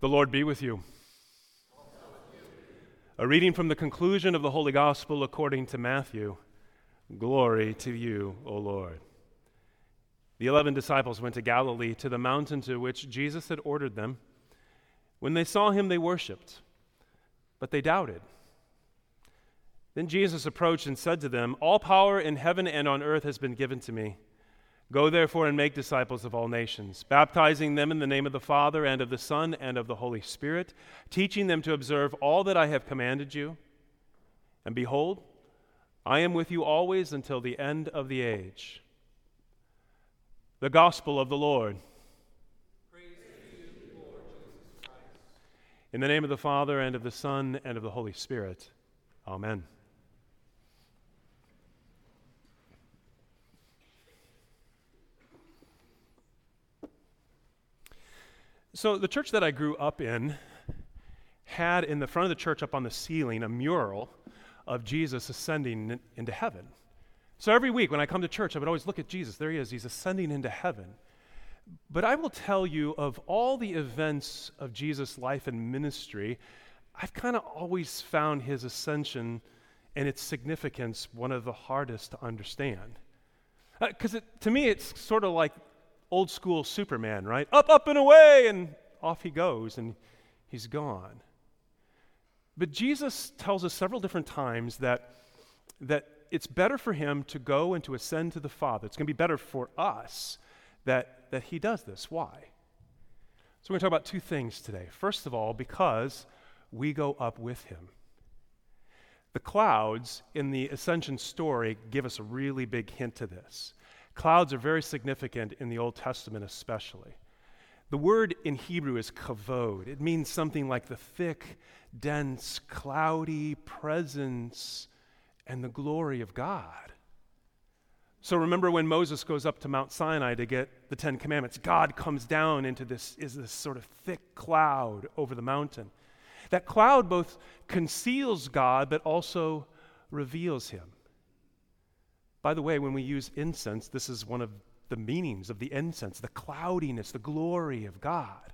The Lord be with you. A reading from the conclusion of the Holy Gospel according to Matthew. Glory to you, O Lord. The eleven disciples went to Galilee, to the mountain to which Jesus had ordered them. When they saw him, they worshiped, but they doubted. Then Jesus approached and said to them, All power in heaven and on earth has been given to me. Go therefore and make disciples of all nations, baptizing them in the name of the Father and of the Son and of the Holy Spirit, teaching them to observe all that I have commanded you. And behold, I am with you always until the end of the age. The Gospel of the Lord. in the name of the Father and of the Son and of the Holy Spirit. Amen. So, the church that I grew up in had in the front of the church up on the ceiling a mural of Jesus ascending into heaven. So, every week when I come to church, I would always look at Jesus. There he is, he's ascending into heaven. But I will tell you of all the events of Jesus' life and ministry, I've kind of always found his ascension and its significance one of the hardest to understand. Because uh, to me, it's sort of like old school Superman, right? Up, up, and away, and off he goes, and he's gone. But Jesus tells us several different times that, that it's better for him to go and to ascend to the Father. It's going to be better for us that, that he does this. Why? So we're going to talk about two things today. First of all, because we go up with him. The clouds in the ascension story give us a really big hint to this. Clouds are very significant in the Old Testament, especially. The word in Hebrew is kavod. It means something like the thick, dense, cloudy presence and the glory of God. So remember when Moses goes up to Mount Sinai to get the Ten Commandments, God comes down into this, is this sort of thick cloud over the mountain. That cloud both conceals God but also reveals him. By the way, when we use incense, this is one of the meanings of the incense the cloudiness, the glory of God.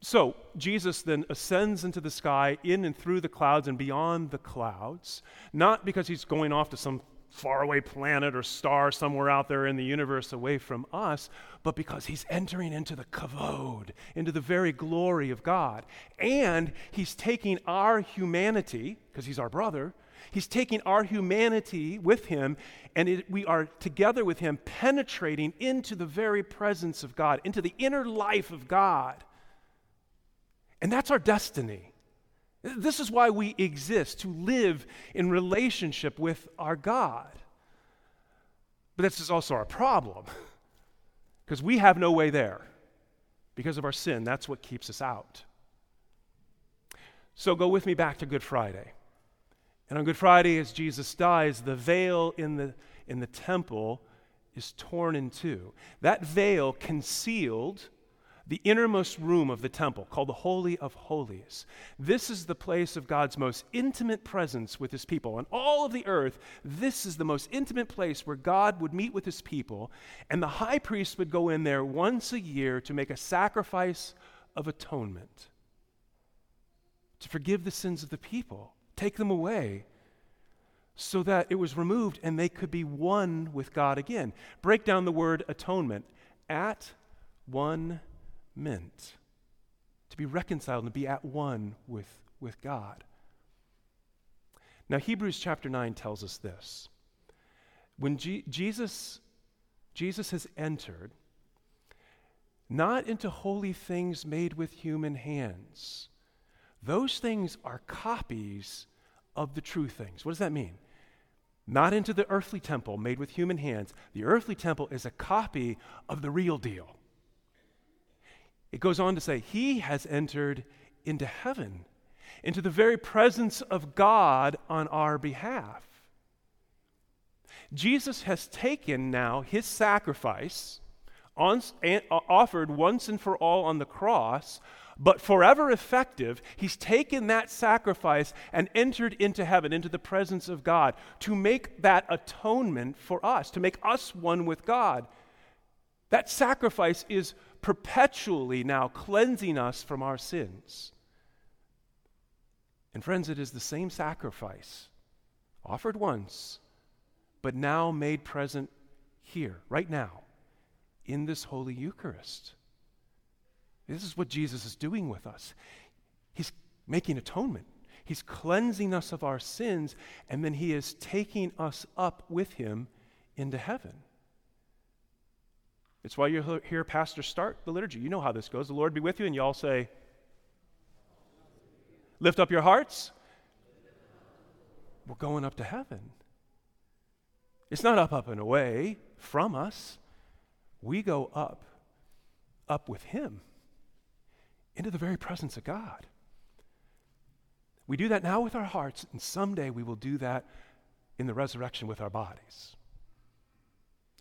So, Jesus then ascends into the sky, in and through the clouds and beyond the clouds, not because he's going off to some faraway planet or star somewhere out there in the universe away from us, but because he's entering into the kavod, into the very glory of God. And he's taking our humanity, because he's our brother, He's taking our humanity with him, and it, we are together with him, penetrating into the very presence of God, into the inner life of God. And that's our destiny. This is why we exist, to live in relationship with our God. But this is also our problem, because we have no way there. Because of our sin, that's what keeps us out. So go with me back to Good Friday. And on Good Friday, as Jesus dies, the veil in the, in the temple is torn in two. That veil concealed the innermost room of the temple, called the Holy of Holies. This is the place of God's most intimate presence with his people. On all of the earth, this is the most intimate place where God would meet with his people, and the high priest would go in there once a year to make a sacrifice of atonement, to forgive the sins of the people take them away so that it was removed and they could be one with God again. Break down the word atonement. At one meant to be reconciled and to be at one with, with God. Now, Hebrews chapter 9 tells us this. When G- Jesus, Jesus has entered, not into holy things made with human hands, those things are copies of the true things. What does that mean? Not into the earthly temple made with human hands. The earthly temple is a copy of the real deal. It goes on to say, He has entered into heaven, into the very presence of God on our behalf. Jesus has taken now his sacrifice, on, uh, offered once and for all on the cross, but forever effective, he's taken that sacrifice and entered into heaven, into the presence of God, to make that atonement for us, to make us one with God. That sacrifice is perpetually now cleansing us from our sins. And friends, it is the same sacrifice offered once, but now made present here, right now, in this Holy Eucharist. This is what Jesus is doing with us. He's making atonement. He's cleansing us of our sins, and then He is taking us up with Him into heaven. It's why you hear pastors start the liturgy. You know how this goes. The Lord be with you, and you all say, Lift up your hearts. We're going up to heaven. It's not up, up, and away from us. We go up, up with Him into the very presence of God. We do that now with our hearts, and someday we will do that in the resurrection with our bodies.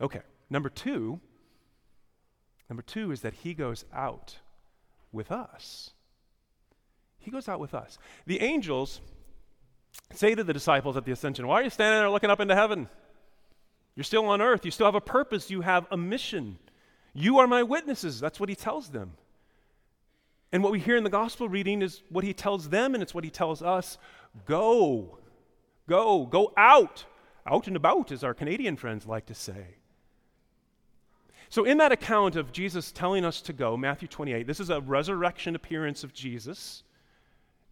Okay, number two, number two is that He goes out with us. He goes out with us. The angels say to the disciples at the ascension, Why are you standing there looking up into heaven? You're still on earth. You still have a purpose. You have a mission. You are my witnesses. That's what he tells them. And what we hear in the gospel reading is what he tells them, and it's what he tells us go, go, go out. Out and about, as our Canadian friends like to say. So, in that account of Jesus telling us to go, Matthew 28, this is a resurrection appearance of Jesus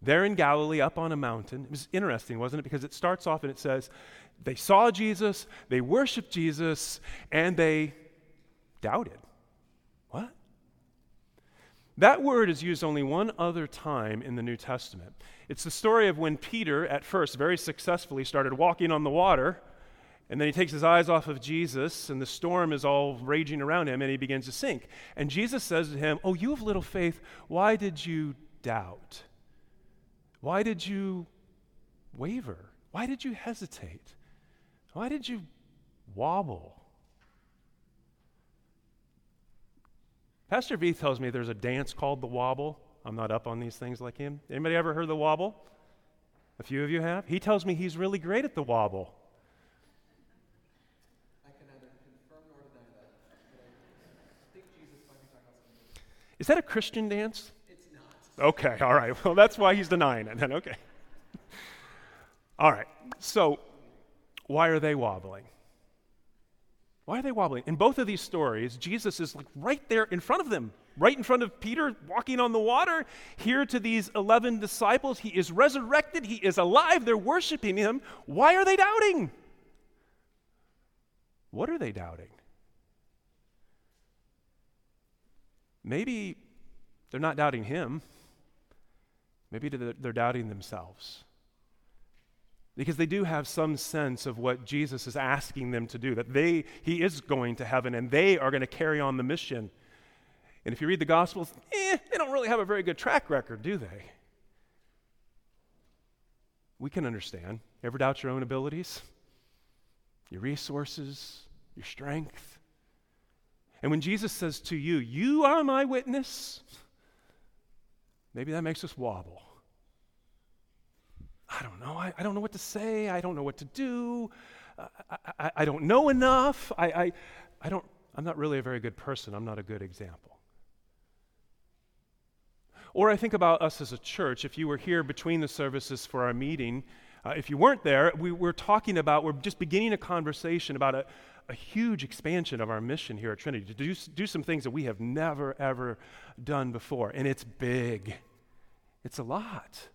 there in Galilee up on a mountain. It was interesting, wasn't it? Because it starts off and it says, they saw Jesus, they worshiped Jesus, and they doubted. That word is used only one other time in the New Testament. It's the story of when Peter, at first very successfully, started walking on the water, and then he takes his eyes off of Jesus, and the storm is all raging around him, and he begins to sink. And Jesus says to him, Oh, you have little faith, why did you doubt? Why did you waver? Why did you hesitate? Why did you wobble? Pastor V tells me there's a dance called the wobble. I'm not up on these things like him. Anybody ever heard the wobble? A few of you have. He tells me he's really great at the wobble. Is that a Christian dance? It's not. Okay, all right. Well, that's why he's denying it then. Okay. All right. So, why are they wobbling? Why are they wobbling? In both of these stories, Jesus is like right there in front of them, right in front of Peter walking on the water. Here to these 11 disciples, he is resurrected, he is alive, they're worshiping him. Why are they doubting? What are they doubting? Maybe they're not doubting him. Maybe they're doubting themselves. Because they do have some sense of what Jesus is asking them to do, that they, he is going to heaven and they are going to carry on the mission. And if you read the Gospels, eh, they don't really have a very good track record, do they? We can understand. Ever doubt your own abilities, your resources, your strength? And when Jesus says to you, You are my witness, maybe that makes us wobble. Know. I, I don't know what to say. I don't know what to do. I, I, I, don't know enough. I, I, I don't, I'm not really a very good person. I'm not a good example. Or I think about us as a church. If you were here between the services for our meeting, uh, if you weren't there, we were talking about, we're just beginning a conversation about a, a huge expansion of our mission here at Trinity to do, do some things that we have never, ever done before. And it's big, it's a lot.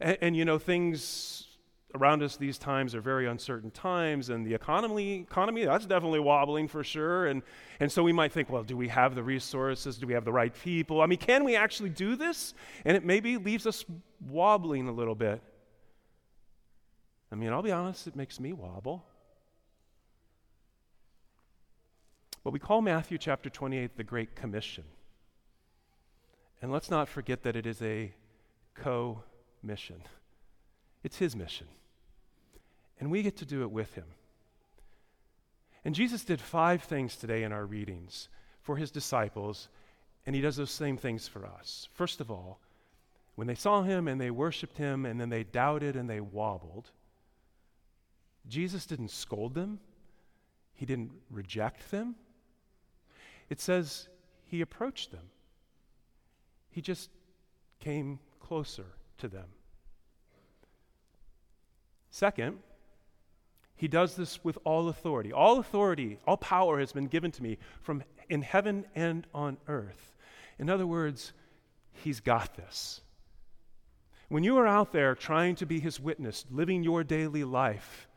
And, and, you know, things around us these times are very uncertain times, and the economy, economy that's definitely wobbling for sure. And, and so we might think, well, do we have the resources? Do we have the right people? I mean, can we actually do this? And it maybe leaves us wobbling a little bit. I mean, I'll be honest, it makes me wobble. But we call Matthew chapter 28 the Great Commission. And let's not forget that it is a co mission. It's his mission. And we get to do it with him. And Jesus did five things today in our readings for his disciples, and he does those same things for us. First of all, when they saw him and they worshiped him and then they doubted and they wobbled, Jesus didn't scold them, he didn't reject them. It says he approached them, he just came closer to them. Second, he does this with all authority. All authority, all power has been given to me from in heaven and on earth. In other words, he's got this. When you are out there trying to be his witness, living your daily life,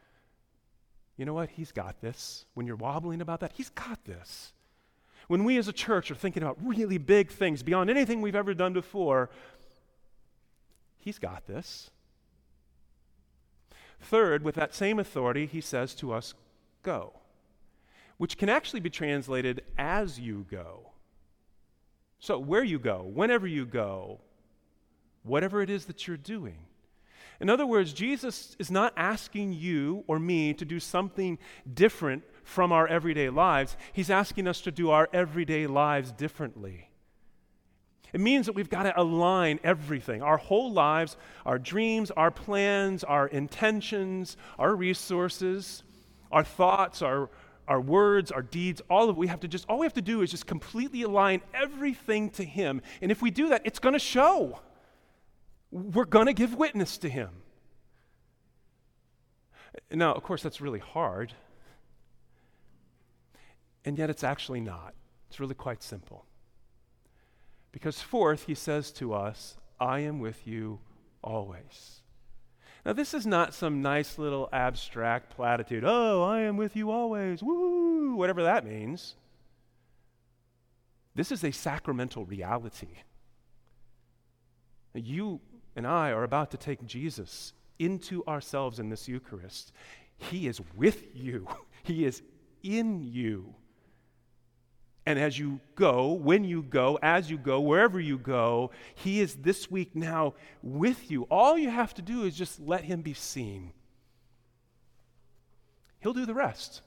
you know what? He's got this. When you're wobbling about that, he's got this. When we as a church are thinking about really big things beyond anything we've ever done before, he's got this. Third, with that same authority, he says to us, Go, which can actually be translated as you go. So, where you go, whenever you go, whatever it is that you're doing. In other words, Jesus is not asking you or me to do something different from our everyday lives. He's asking us to do our everyday lives differently. It means that we've got to align everything our whole lives, our dreams, our plans, our intentions, our resources, our thoughts, our, our words, our deeds, all of. We have to just, all we have to do is just completely align everything to Him. And if we do that, it's going to show. We're going to give witness to Him. Now, of course, that's really hard. And yet, it's actually not. It's really quite simple. Because, fourth, he says to us, I am with you always. Now, this is not some nice little abstract platitude. Oh, I am with you always. Woo, whatever that means. This is a sacramental reality. You and I are about to take Jesus into ourselves in this Eucharist. He is with you, He is in you. And as you go, when you go, as you go, wherever you go, He is this week now with you. All you have to do is just let Him be seen. He'll do the rest.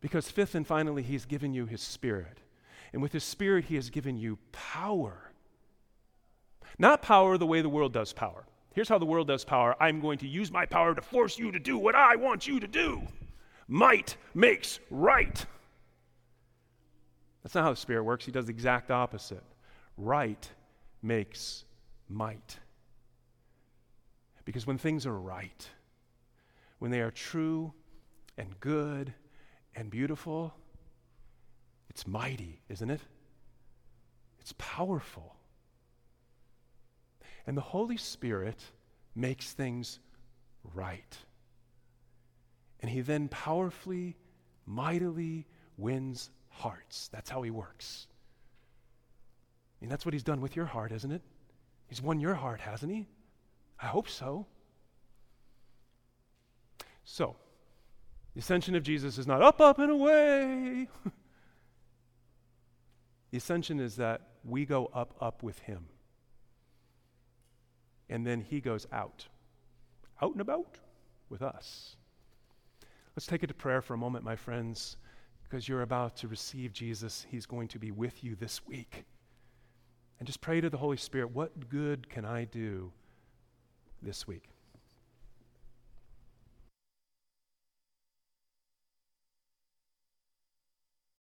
Because, fifth and finally, He's given you His Spirit. And with His Spirit, He has given you power. Not power the way the world does power. Here's how the world does power I'm going to use my power to force you to do what I want you to do. Might makes right. That's not how the Spirit works. He does the exact opposite. Right makes might. Because when things are right, when they are true and good and beautiful, it's mighty, isn't it? It's powerful. And the Holy Spirit makes things right. And He then powerfully, mightily wins hearts. That's how he works. I mean, that's what he's done with your heart, isn't it? He's won your heart, hasn't he? I hope so. So, the ascension of Jesus is not up, up, and away. the ascension is that we go up, up with him. And then he goes out, out and about with us. Let's take it to prayer for a moment, my friends because you're about to receive Jesus. He's going to be with you this week. And just pray to the Holy Spirit, what good can I do this week?